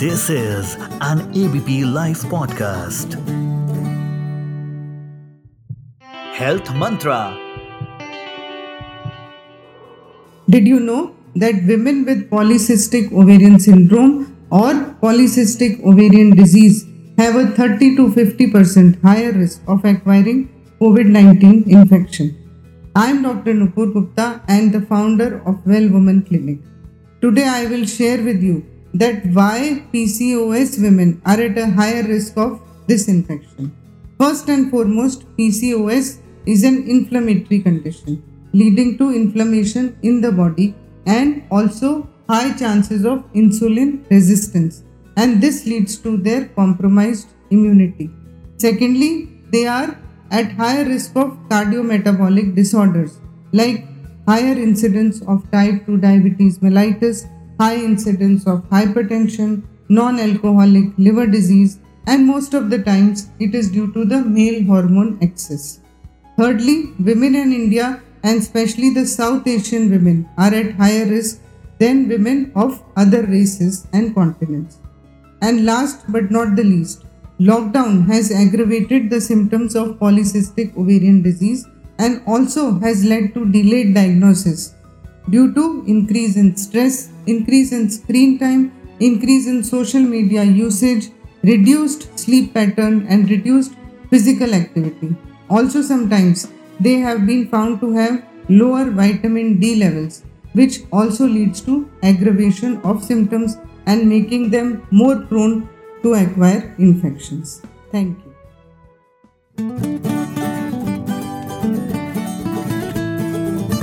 This is an ABP Live podcast. Health Mantra Did you know that women with polycystic ovarian syndrome or polycystic ovarian disease have a 30 to 50% higher risk of acquiring COVID 19 infection? I am Dr. Nupur Gupta and the founder of Well Woman Clinic. Today I will share with you that why PCOS women are at a higher risk of this infection. First and foremost, PCOS is an inflammatory condition leading to inflammation in the body and also high chances of insulin resistance and this leads to their compromised immunity. Secondly, they are at higher risk of cardiometabolic disorders like higher incidence of type 2 diabetes mellitus, high incidence of hypertension, non alcoholic liver disease, and most of the times it is due to the male hormone excess. Thirdly, women in India and especially the South Asian women are at higher risk than women of other races and continents. And last but not the least, Lockdown has aggravated the symptoms of polycystic ovarian disease and also has led to delayed diagnosis due to increase in stress, increase in screen time, increase in social media usage, reduced sleep pattern and reduced physical activity. Also sometimes they have been found to have lower vitamin D levels which also leads to aggravation of symptoms and making them more prone to acquire infections. Thank you.